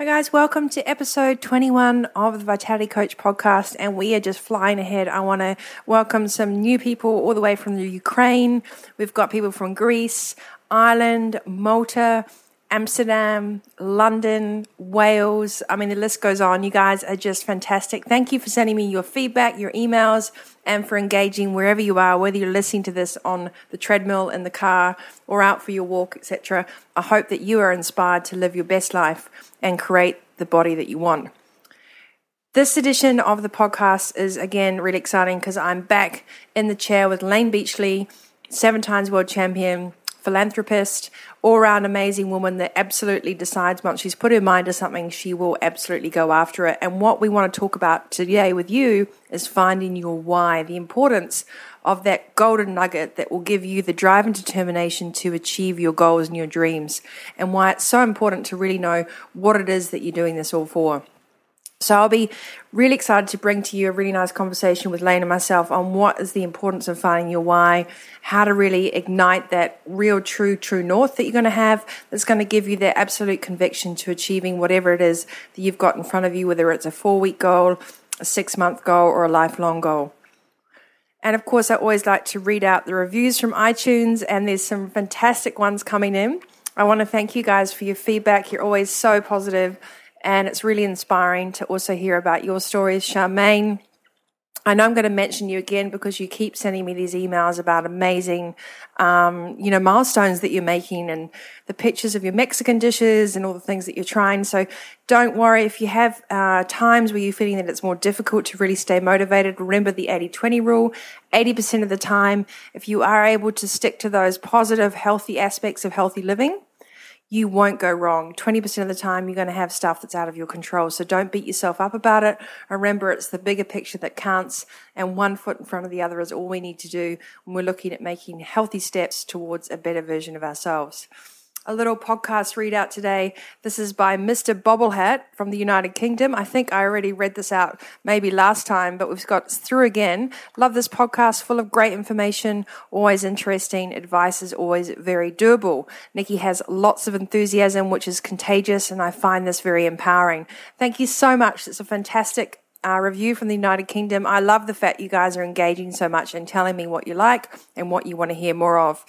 Hi, guys, welcome to episode 21 of the Vitality Coach podcast. And we are just flying ahead. I want to welcome some new people all the way from the Ukraine. We've got people from Greece, Ireland, Malta, Amsterdam, London, Wales. I mean, the list goes on. You guys are just fantastic. Thank you for sending me your feedback, your emails, and for engaging wherever you are, whether you're listening to this on the treadmill, in the car, or out for your walk, etc. I hope that you are inspired to live your best life and create the body that you want. This edition of the podcast is again really exciting because I'm back in the chair with Layne Beachley, seven times world champion, philanthropist, all round amazing woman that absolutely decides once she's put her mind to something, she will absolutely go after it. And what we want to talk about today with you is finding your why, the importance of that golden nugget that will give you the drive and determination to achieve your goals and your dreams, and why it's so important to really know what it is that you're doing this all for. So I'll be really excited to bring to you a really nice conversation with Layne and myself on what is the importance of finding your why, how to really ignite that real, true, true north that you're going to have that's going to give you that absolute conviction to achieving whatever it is that you've got in front of you, whether it's a four week goal, a six month goal, or a lifelong goal. And of course, I always like to read out the reviews from iTunes, and there's some fantastic ones coming in. I want to thank you guys for your feedback. You're always so positive and it's really inspiring to also hear about your stories, Charmaine. I know I'm going to mention you again because you keep sending me these emails about amazing, um, you know, milestones that you're making and the pictures of your Mexican dishes and all the things that you're trying. So don't worry if you have uh, times where you're feeling that it's more difficult to really stay motivated. Remember the 80 20 rule. 80% of the time, if you are able to stick to those positive, healthy aspects of healthy living, you won't go wrong. 20% of the time, you're going to have stuff that's out of your control. So don't beat yourself up about it. Remember, it's the bigger picture that counts, and one foot in front of the other is all we need to do when we're looking at making healthy steps towards a better version of ourselves a little podcast readout today. This is by Mr. Bobblehat from the United Kingdom. I think I already read this out maybe last time, but we've got through again. Love this podcast, full of great information, always interesting. Advice is always very doable. Nikki has lots of enthusiasm, which is contagious, and I find this very empowering. Thank you so much. It's a fantastic uh, review from the United Kingdom. I love the fact you guys are engaging so much and telling me what you like and what you want to hear more of.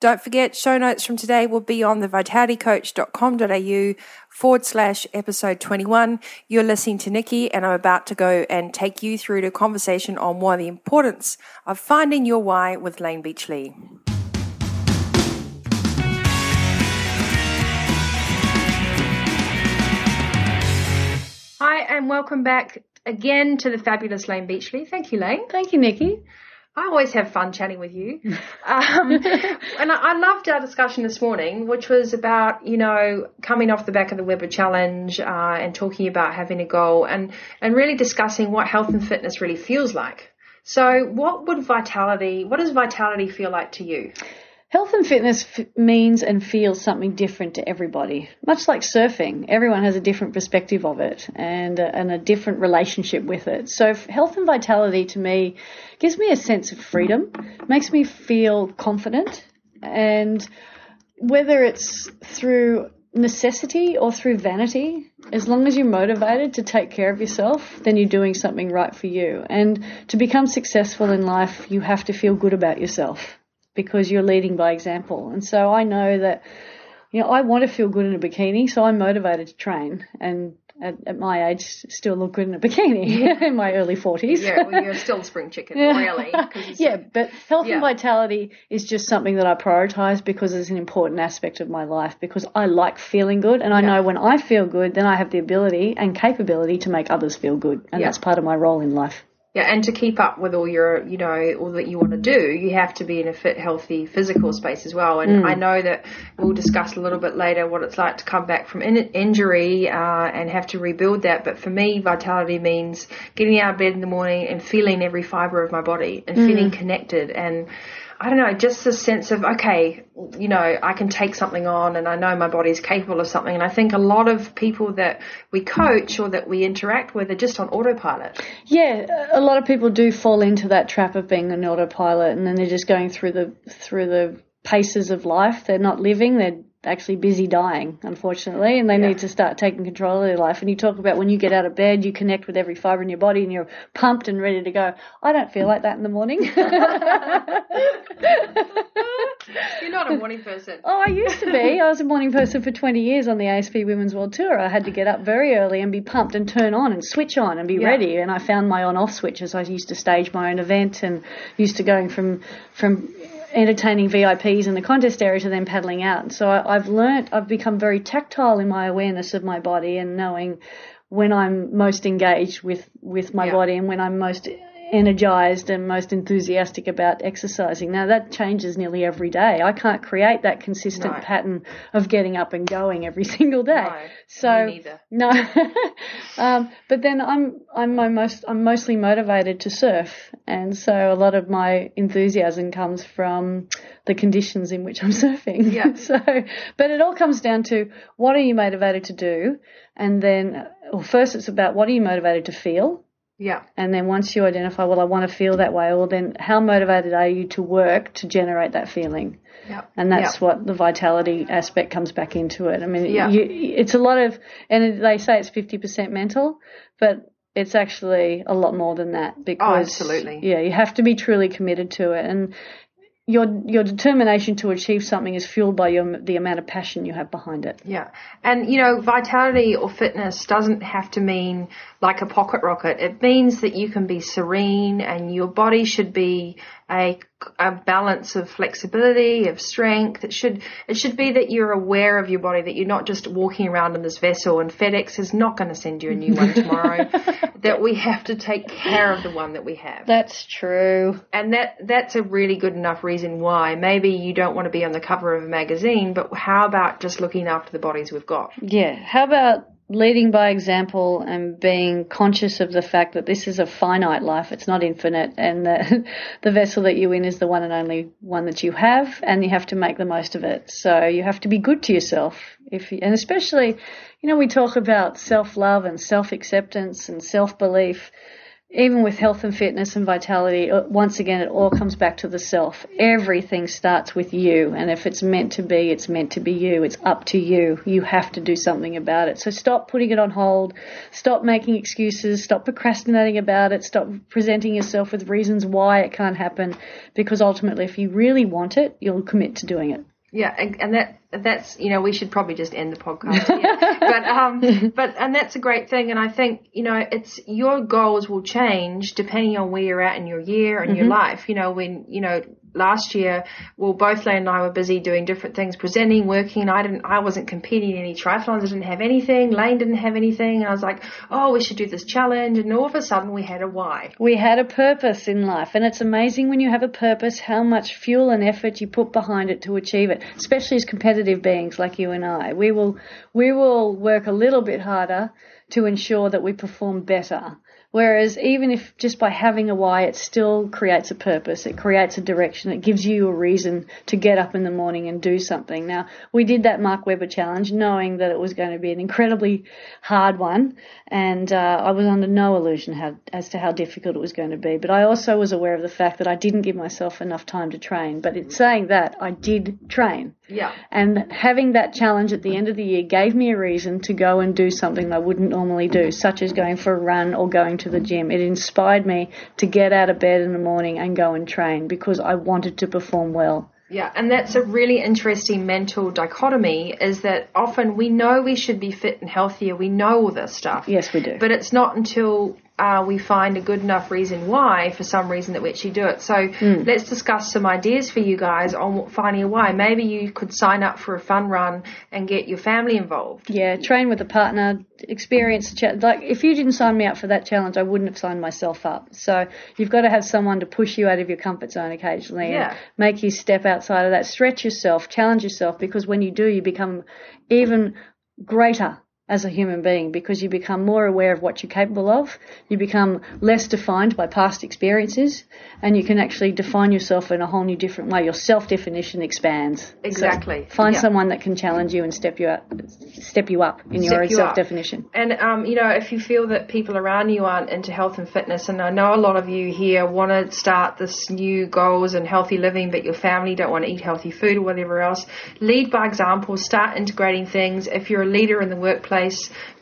Don't forget, show notes from today will be on the vitalitycoach.com.au forward slash episode 21. You're listening to Nikki, and I'm about to go and take you through the conversation on why the importance of finding your why with Layne Beachley. Hi, and welcome back again to the fabulous Layne Beachley. Thank you, Layne. Thank you, Nikki. I always have fun chatting with you. Um, and I, I, loved our discussion this morning, which was about, you know, coming off the back of the Webber Challenge uh, and talking about having a goal and, and really discussing what health and fitness really feels like. So, what would vitality, what does vitality feel like to you? Health and fitness f- means and feels something different to everybody. Much like surfing, everyone has a different perspective of it and, and a different relationship with it. So, health and vitality to me gives me a sense of freedom, makes me feel confident, and whether it's through necessity or through vanity, as long as you're motivated to take care of yourself, then you're doing something right for you. And to become successful in life, you have to feel good about yourself because you're leading by example. And so I know that, you know, I want to feel good in a bikini, so I'm motivated to train. And at, at my age, still look good in a bikini in my early 40s. Yeah, well, you're still spring chicken, really. yeah, but health yeah. and vitality is just something that I prioritize because it's an important aspect of my life because I like feeling good. And I yeah. know when I feel good, then I have the ability and capability to make others feel good. And yeah. that's part of my role in life. Yeah, and to keep up with all your, you know, all that you want to do, you have to be in a fit, healthy physical space as well. And I know that we'll discuss a little bit later what it's like to come back from in- injury uh, and have to rebuild that. But for me, vitality means getting out of bed in the morning and feeling every fiber of my body and feeling connected and I don't know, just a sense of, okay, you know, I can take something on and I know my body's capable of something. And I think a lot of people that we coach or that we interact with are just on autopilot. Yeah, a lot of people do fall into that trap of being an autopilot and then they're just going through the through the paces of life. They're not living, they're actually busy dying, unfortunately, and they Yeah. need to start taking control of their life. And you talk about when you get out of bed, you connect with every fiber in your body and you're pumped and ready to go. I don't feel like that in the morning. You're not a morning person. Oh, I used to be. I was a morning person for 20 years on the ASP Women's World Tour. I had to get up very early and be pumped and turn on and switch on and be Yeah. ready. And I found my on-off switches. I used to stage my own event and used to going from from entertaining VIPs in the contest area to then paddling out. So I, I've learnt. I've become very tactile in my awareness of my body and knowing when I'm most engaged with with my Yeah. body and when I'm most energized and most enthusiastic about exercising. Now that changes nearly every day. I can't create that consistent No. pattern of getting up and going every single day. No, so no, um, but then I'm I'm my most I'm mostly motivated to surf, and so a lot of my enthusiasm comes from the conditions in which I'm surfing. Yeah. so, but it all comes down to what are you motivated to do, and then well, first it's about what are you motivated to feel. Yeah. And then once you identify, well, I want to feel that way, well, then how motivated are you to work to generate that feeling? Yeah. And that's Yeah. what the vitality aspect comes back into it. I mean, Yeah. you, it's a lot of, and they say it's 50% mental, but it's actually a lot more than that oh, because, Oh, absolutely. yeah, you have to be truly committed to it. And your, your determination to achieve something is fueled by your, the amount of passion you have behind it. Yeah. And, you know, vitality or fitness doesn't have to mean like a pocket rocket. It means that you can be serene and your body should be a, a balance of flexibility, of strength. It should, it should be that you're aware of your body, that you're not just walking around in this vessel and FedEx is not going to send you a new one tomorrow. that we have to take care of the one that we have. That's true. and that that's a really good enough reason why maybe you don't want to be on the cover of a magazine but how about just looking after the bodies we've got Yeah. How about leading by example and being conscious of the fact that this is a finite life, it's not infinite, and the, the vessel that you're in is the one and only one that you have, and you have to make the most of it. So you have to be good to yourself. If you, and especially, you know, we talk about self love and self acceptance and self belief even with health and fitness and vitality, uh, once again, it all comes back to the self. Everything starts with you. And if it's meant to be, it's meant to be you. It's up to you. You have to do something about it. So stop putting it on hold. Stop making excuses. Stop procrastinating about it. Stop presenting yourself with reasons why it can't happen. Because ultimately, if you really want it, you'll commit to doing it. yeah and, and that that's you know we should probably just end the podcast here. but um but and that's a great thing. And i think you know it's your goals will change depending on where you're at in your year and your life. You know when you know last year well both Layne and i were busy doing different things presenting working. I didn't i wasn't competing in any triathlons. I didn't have anything. Layne didn't have anything. And i was like oh we should do this challenge. And all of a sudden we had a why. We had a purpose in life, and it's amazing when you have a purpose how much fuel and effort you put behind it to achieve it. Especially as competitive beings like you and I, we will we will work a little bit harder to ensure that we perform better. Whereas even if just by having a why, it still creates a purpose. It creates a direction. It gives you a reason to get up in the morning and do something. Now, we did that Mark Webber challenge knowing that it was going to be an incredibly hard one. And, uh, I was under no illusion how, as to how difficult it was going to be. But I also was aware of the fact that I didn't give myself enough time to train. But in saying that, I did train. yeah And having that challenge at the end of the year gave me a reason to go and do something I wouldn't normally do, such as going for a run or going to the gym. It inspired me to get out of bed in the morning and go and train because I wanted to perform well. Yeah, and that's a really interesting mental dichotomy is that often we know we should be fit and healthier, we know all this stuff. Yes, we do. But it's not until uh, we find a good enough reason why for some reason that we actually do it. So Hmm. let's discuss some ideas for you guys on finding a why. Maybe you could sign up for a fun run and get your family involved. Yeah, train with a partner, experience the challenge. Like, if you didn't sign me up for that challenge, I wouldn't have signed myself up. So you've got to have someone to push you out of your comfort zone occasionally Yeah. and make you step outside of that. Stretch yourself, challenge yourself, because when you do, you become even greater as a human being because you become more aware of what you're capable of. You become less defined by past experiences and you can actually define yourself in a whole new different way. Your self definition expands. So Exactly. find Yeah. someone that can challenge you and step you up, step you up in your Step own you self definition. And um, you know, if you feel that people around you aren't into health and fitness, and I know a lot of you here want to start this new goals and healthy living, but your family don't want to eat healthy food or whatever else, lead by example. Start integrating things. If you're a leader in the workplace,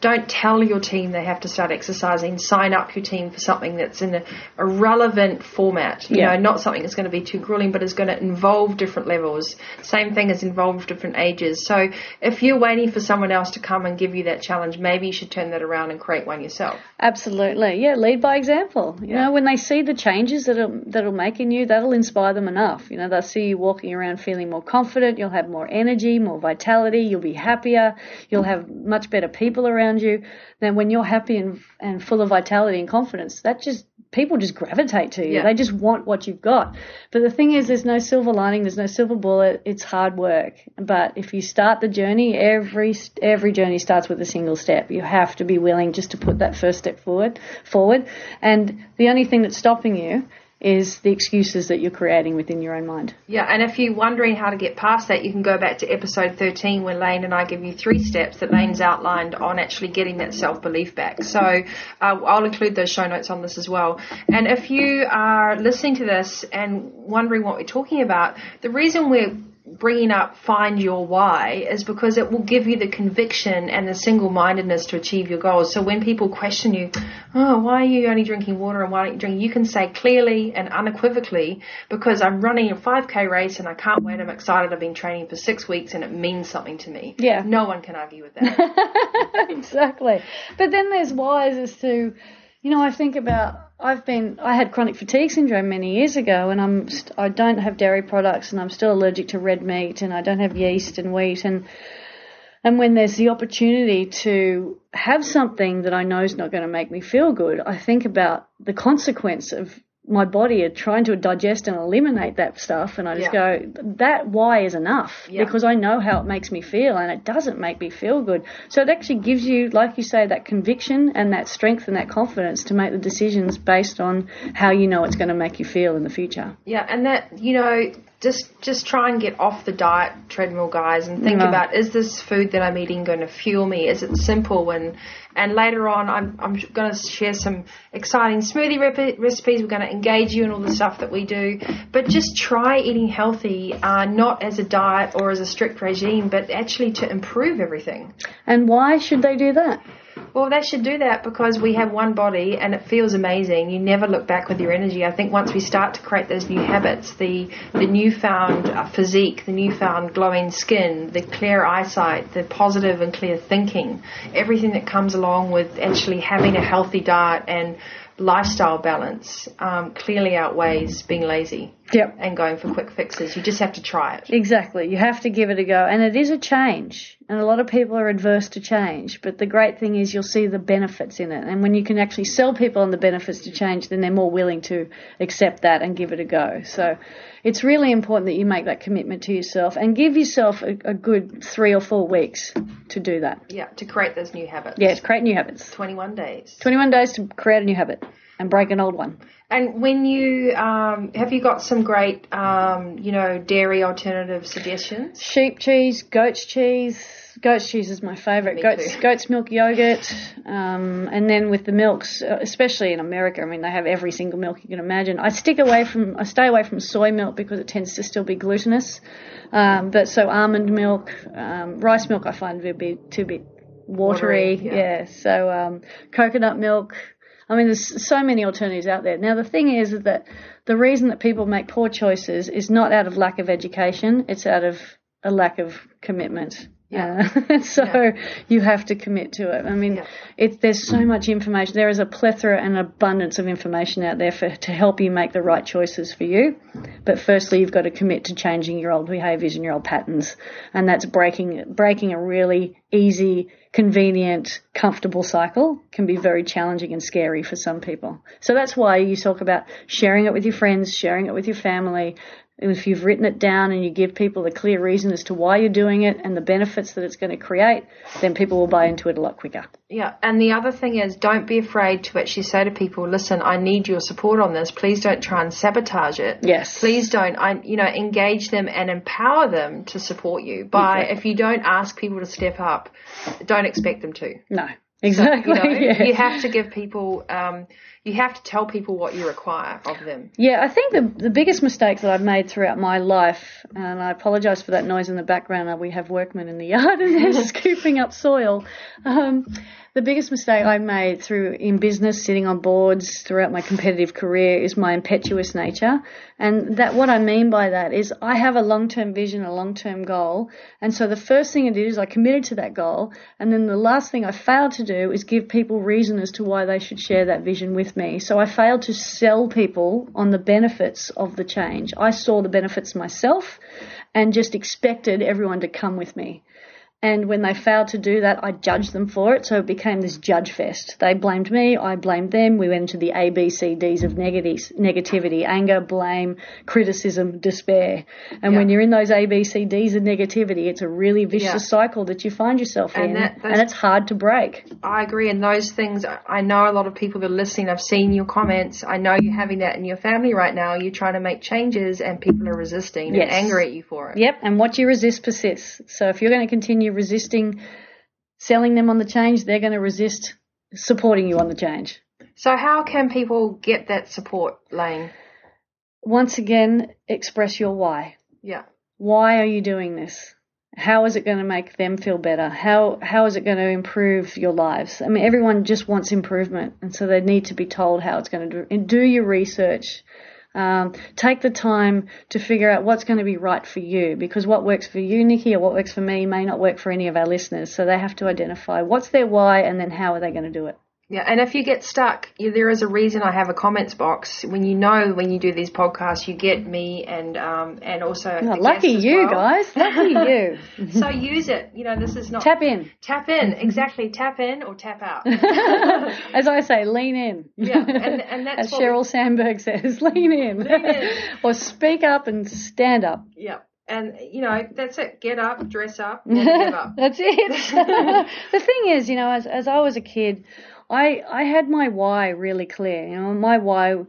don't tell your team they have to start exercising. Sign up your team for something that's in a, a relevant format. You Yeah. know, not something that's going to be too grueling, but is going to involve different levels. Same thing as involve different ages. So if you're waiting for someone else to come and give you that challenge, maybe you should turn that around and create one yourself. Absolutely, yeah. Lead by example. You know, when they see the changes that it'll, that it'll make in you, that'll inspire them enough. You know, they'll see you walking around feeling more confident. You'll have more energy, more vitality. You'll be happier. You'll have much better people around you. Then when you're happy and and full of vitality and confidence, that just people just gravitate to you. Yeah. They just want what you've got. But the thing is, there's no silver lining. There's no silver bullet. It's hard work. But if you start the journey, every every journey starts with a single step. You have to be willing just to put that first step forward. Forward, and the only thing that's stopping you is the excuses that you're creating within your own mind. Yeah, and if you're wondering how to get past that, you can go back to episode 13 where Layne and I give you three steps that Layne's outlined on actually getting that self belief back. So uh, I'll include those show notes on this as well. And if you are listening to this and wondering what we're talking about, the reason we're bringing up find your why is because it will give you the conviction and the single-mindedness to achieve your goals. So when people question you, oh, why are you only drinking water and why don't you drink? You can say clearly and unequivocally because I'm running a 5k race and I can't wait. I'm excited. I've been training for six weeks and it means something to me. Yeah. No one can argue with that. exactly. But then there's whys as to, you know, I think about I've been I had chronic fatigue syndrome many years ago, and I'm st- I don't have dairy products, and I'm still allergic to red meat, and I don't have yeast and wheat, and and when there's the opportunity to have something that I know is not going to make me feel good, I think about the consequence of my body are trying to digest and eliminate that stuff and I just Yeah. go that why is enough Yeah. because I know how it makes me feel and it doesn't make me feel good. So it actually gives you like you say that conviction and that strength and that confidence to make the decisions based on how you know it's going to make you feel in the future. Yeah, and that you know, just just try and get off the diet treadmill, guys, and think No. about is this food that I'm eating going to fuel me? Is it simple? And and later on, I'm I'm going to share some exciting smoothie rep- recipes. We're going to engage you in all the stuff that we do, but just try eating healthy, uh, not as a diet or as a strict regime, but actually to improve everything. And why should they do that? Well, they should do that because we have one body and it feels amazing. You never look back with your energy. I think once we start to create those new habits, the the newfound uh, physique, the newfound glowing skin, the clear eyesight, the positive and clear thinking, everything that comes along with actually having a healthy diet and lifestyle balance um, clearly outweighs being lazy Yep. and going for quick fixes. You just have to try it. Exactly. You have to give it a go. And it is a change. And a lot of people are adverse to change. But the great thing is you'll see the benefits in it. And when you can actually sell people on the benefits to change, then they're more willing to accept that and give it a go. So it's really important that you make that commitment to yourself and give yourself a, a good three or four weeks to do that. Yeah, to create those new habits. Yeah, create new habits. 21 days. 21 days to create a new habit and break an old one. And when you um, have you got some great, um, you know, dairy alternative suggestions? sheep cheese, goat's cheese. Goat's cheese is my favourite. Goat's too. goat's milk yogurt, um, and then with the milks, uh, especially in America, I mean they have every single milk you can imagine. I stick away from I stay away from soy milk because it tends to still be glutinous. Um, but so almond milk, um, rice milk, I find to be too bit watery. Watery, yeah. yeah. So um, coconut milk. I mean, there's so many alternatives out there. Now, the thing is that the reason that people make poor choices is not out of lack of education, it's out of a lack of commitment Yeah. Uh, so Yeah. you have to commit to it. I mean, Yeah. it, there's so much information. There is a plethora and abundance of information out there for to help you make the right choices for you. But firstly, you've got to commit to changing your old behaviours and your old patterns, and that's breaking breaking a really easy, convenient, comfortable cycle can be very challenging and scary for some people. So that's why you talk about sharing it with your friends, sharing it with your family. If you've written it down and you give people a clear reason as to why you're doing it and the benefits that it's going to create, then people will buy into it a lot quicker. Yeah, and the other thing is, don't be afraid to actually say to people, "Listen, I need your support on this. Please don't try and sabotage it. Yes. Please don't. I, you know, engage them and empower them to support you. By Exactly. if you don't ask people to step up, don't expect them to. No, exactly. You know, yeah. you have to give people, um, you have to tell people what you require of them. Yeah, I think the the biggest mistake that I've made throughout my life, and I apologise for that noise in the background. uh, We have workmen in the yard and they're scooping up soil. Um, the biggest mistake I made through in business, sitting on boards throughout my competitive career, is my impetuous nature. And that what I mean by that is I have a long term vision, a long term goal, and so the first thing I did is I committed to that goal, and then the last thing I failed to do is give people reason as to why they should share that vision with me. So I failed to sell people on the benefits of the change. I saw the benefits myself and just expected everyone to come with me. And when they failed to do that, I judged them for it. So it became this judge fest. They blamed me, I blamed them. We went into the A, B, C, D's of negati- negativity, anger, blame, criticism, despair. And Yeah. when you're in those A, B, C, D's of negativity, it's a really vicious Yeah. cycle that you find yourself And in. that- and it's hard to break. I agree. And those things, I know a lot of people that are listening. I've seen your comments. I know you're having that in your family right now. You're trying to make changes, and people are resisting Yes. and angry at you for it. Yep, and what you resist persists. So if you're going to continue resisting selling them on the change, they're going to resist supporting you on the change. So, how can people get that support, Layne? Once again, express your why. Yeah. Why are you doing this? How is it going to make them feel better? How how is it going to improve your lives? I mean, everyone just wants improvement, and so they need to be told how it's going to do. And do your research. Um, take the time to figure out what's going to be right for you, because what works for you, Nikki, or what works for me, may not work for any of our listeners. So they have to identify what's their why, and then how are they going to do it. Yeah, and if you get stuck, you, there is a reason I have a comments box. When you know when you do these podcasts, you get me and um and also lucky you well. guys, lucky you. So use it. You know, this is not Tap in, Tap in exactly. Tap in or tap out. as I say, lean in. Yeah, and- and that's as what we- Sheryl Sandberg says, lean in, Lean in. or speak up and stand up. yeah, and you know that's it. Get up, dress up, give up. That's it. the thing is, you know, as as I was a kid, I I had my why really clear. You know, my why.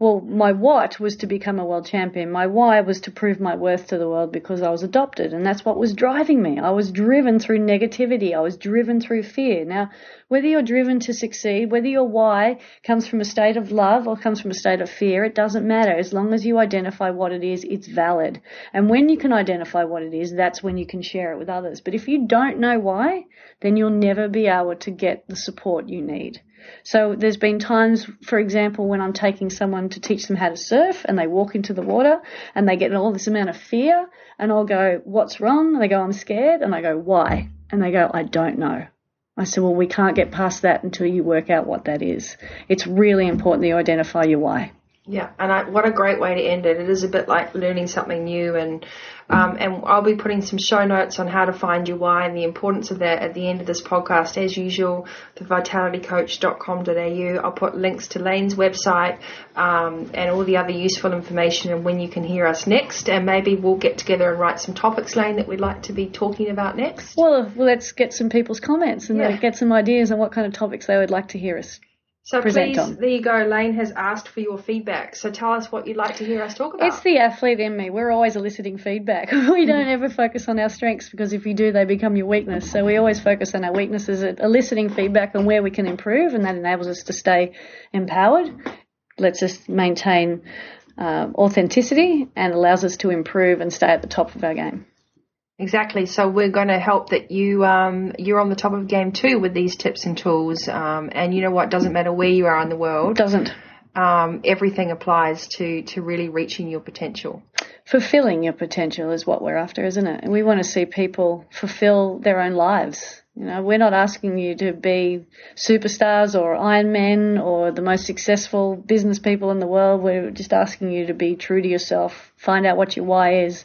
Well, my what was to become a world champion. My why was to prove my worth to the world because I was adopted, and that's what was driving me. I was driven through negativity. I was driven through fear. Now, whether you're driven to succeed, whether your why comes from a state of love or comes from a state of fear, it doesn't matter. As long as you identify what it is, it's valid. And when you can identify what it is, that's when you can share it with others. But if you don't know why, then you'll never be able to get the support you need. So there's been times, for example, when I'm taking someone to teach them how to surf and they walk into the water and they get all this amount of fear and I'll go, what's wrong? And they go, I'm scared. And I go, why? And they go, I don't know. I said, well, we can't get past that until you work out what that is. It's really important that you identify your why. Yeah, and I, what a great way to end it. It is a bit like learning something new, and um, and I'll be putting some show notes on how to find your why and the importance of that at the end of this podcast. As usual, the vitalitycoach.com.au. I'll put links to Layne's website um, and all the other useful information and when you can hear us next. And maybe we'll get together and write some topics, Layne, that we'd like to be talking about next. Well, well let's get some people's comments and Yeah. get some ideas on what kind of topics they would like to hear us. So present please, on. there you go. Layne has asked for your feedback. So tell us what you'd like to hear us talk about. It's the athlete in me. We're always eliciting feedback. we don't ever focus on our strengths because if you do, they become your weakness. So we always focus on our weaknesses, at eliciting feedback on where we can improve, and that enables us to stay empowered, lets us maintain um, authenticity, and allows us to improve and stay at the top of our game. Exactly. So we're going to help that you um, you're on the top of the game too with these tips and tools. Um, and you know what? Doesn't matter where you are in the world. Doesn't. Um, everything applies to to really reaching your potential. fulfilling your potential is what we're after, isn't it? And we want to see people fulfill their own lives. You know, we're not asking you to be superstars or Iron Men or the most successful business people in the world. We're just asking you to be true to yourself, find out what your why is,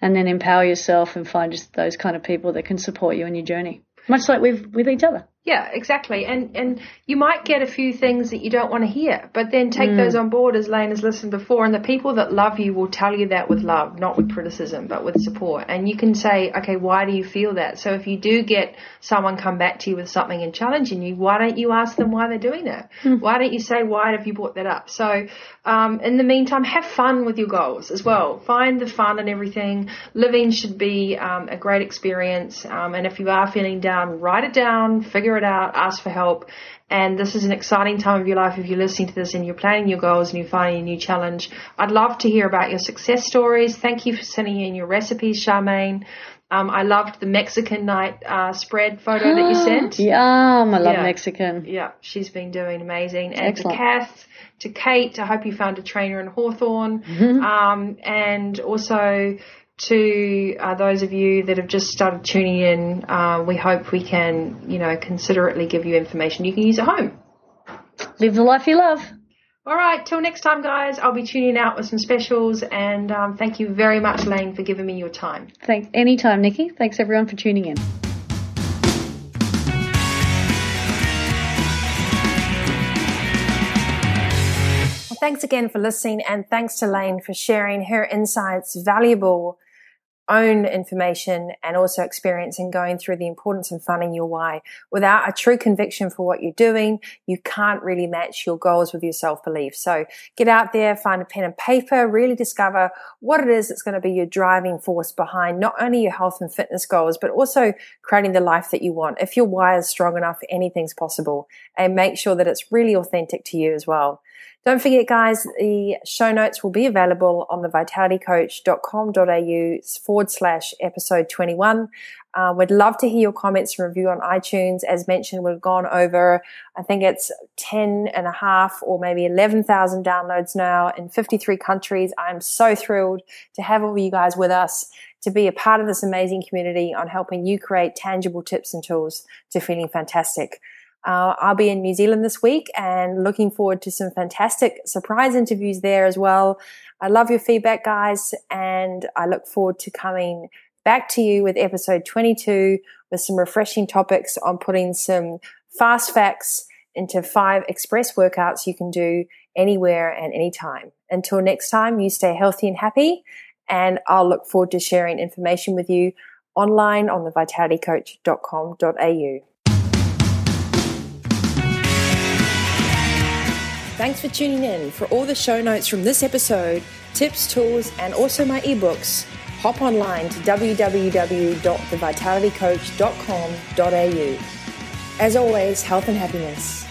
and then empower yourself and find just those kind of people that can support you on your journey. Much like we've with each other. Yeah, exactly. And and you might get a few things that you don't want to hear, but then take mm. those on board as Layne has listened before. And the people that love you will tell you that with love, not with criticism, but with support. And you can say, okay, why do you feel that? So if you do get someone come back to you with something and challenging you, why don't you ask them why they're doing that? Mm. Why don't you say, why have you brought that up? So um, in the meantime, have fun with your goals as well. Find the fun and everything. Living should be um, a great experience. Um, and if you are feeling down, write it down, figure it out, ask for help. And this is an exciting time of your life if you're listening to this and you're planning your goals and you're finding a new challenge. I'd love to hear about your success stories. Thank you for sending in your recipes, Charmaine. Um, I loved the Mexican night uh, spread photo that you sent. Yum! I love yeah. Mexican. Yeah, she's been doing amazing. And Excellent. to Kath, to Kate, I hope you found a trainer in Hawthorn. Mm-hmm. Um, and also to uh, those of you that have just started tuning in, uh, we hope we can, you know, considerately give you information you can use at home. Live the life you love. All right, till next time, guys. I'll be tuning out with some specials, and um, thank you very much, Layne, for giving me your time. Thanks. Anytime, Nikki. Thanks everyone for tuning in. thanks again for listening, and thanks to Layne for sharing her insights, valuable own information and also experience in going through the importance of finding your why. Without a true conviction for what you're doing, you can't really match your goals with your self belief. So get out there, find a pen and paper, really discover what it is that's going to be your driving force behind not only your health and fitness goals, but also creating the life that you want. If your why is strong enough, anything's possible and make sure that it's really authentic to you as well. Don't forget, guys, the show notes will be available on the vitalitycoach.com.au forward slash episode 21. Uh, we'd love to hear your comments and review on iTunes. As mentioned, we've gone over, I think it's 10 and a half or maybe 11,000 downloads now in 53 countries. I'm so thrilled to have all of you guys with us to be a part of this amazing community on helping you create tangible tips and tools to feeling fantastic. Uh, I'll be in New Zealand this week and looking forward to some fantastic surprise interviews there as well. I love your feedback, guys, and I look forward to coming back to you with episode 22 with some refreshing topics on putting some fast facts into five express workouts you can do anywhere and anytime. Until next time, you stay healthy and happy, and I'll look forward to sharing information with you online on the vitalitycoach.com.au. Thanks for tuning in. For all the show notes from this episode, tips, tools, and also my ebooks, hop online to www.thevitalitycoach.com.au. As always, health and happiness.